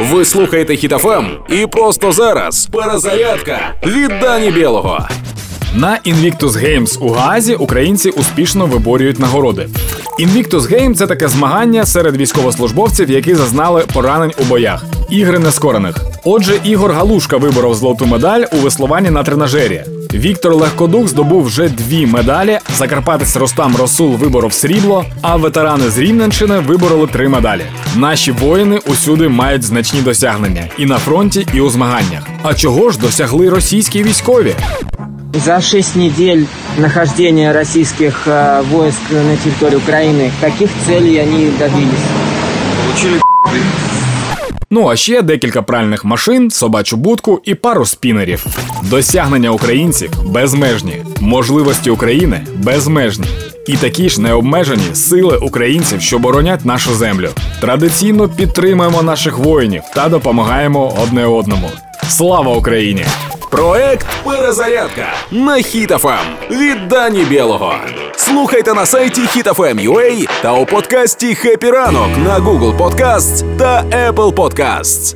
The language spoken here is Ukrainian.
Ви слухаєте Хітофем і просто зараз перезарядка від Дані Білого. На Invictus Games у Гаазі українці успішно виборюють нагороди. Invictus Games – це таке змагання серед військовослужбовців, які зазнали поранень у боях. Ігри нескорених. Отже, Ігор Галушка виборов золоту медаль у веслуванні на тренажері. Віктор Легкодух здобув вже дві медалі. Закарпатець Ростам Росул виборов срібло, а ветерани з Рівненщини вибороли три медалі. Наші воїни усюди мають значні досягнення і на фронті, і у змаганнях. А чого ж досягли російські військові? За шесть недель нахождения российских э, войск на территории Украины, каких целей они добились? Ну а ще декілька пральних машин, собачу будку і пару спінерів. Досягнення українців безмежні, можливості України безмежні. І такі ж необмежені сили українців, що боронять нашу землю. Традиційно підтримуємо наших воїнів та допомагаємо одне одному. Слава Україні! Проект Перезарядка на Хітофем від Дані Білого. Слухайте на сайті HitFM.ua та у подкасті «Хеппі ранок» на Google Podcasts та Apple Podcasts.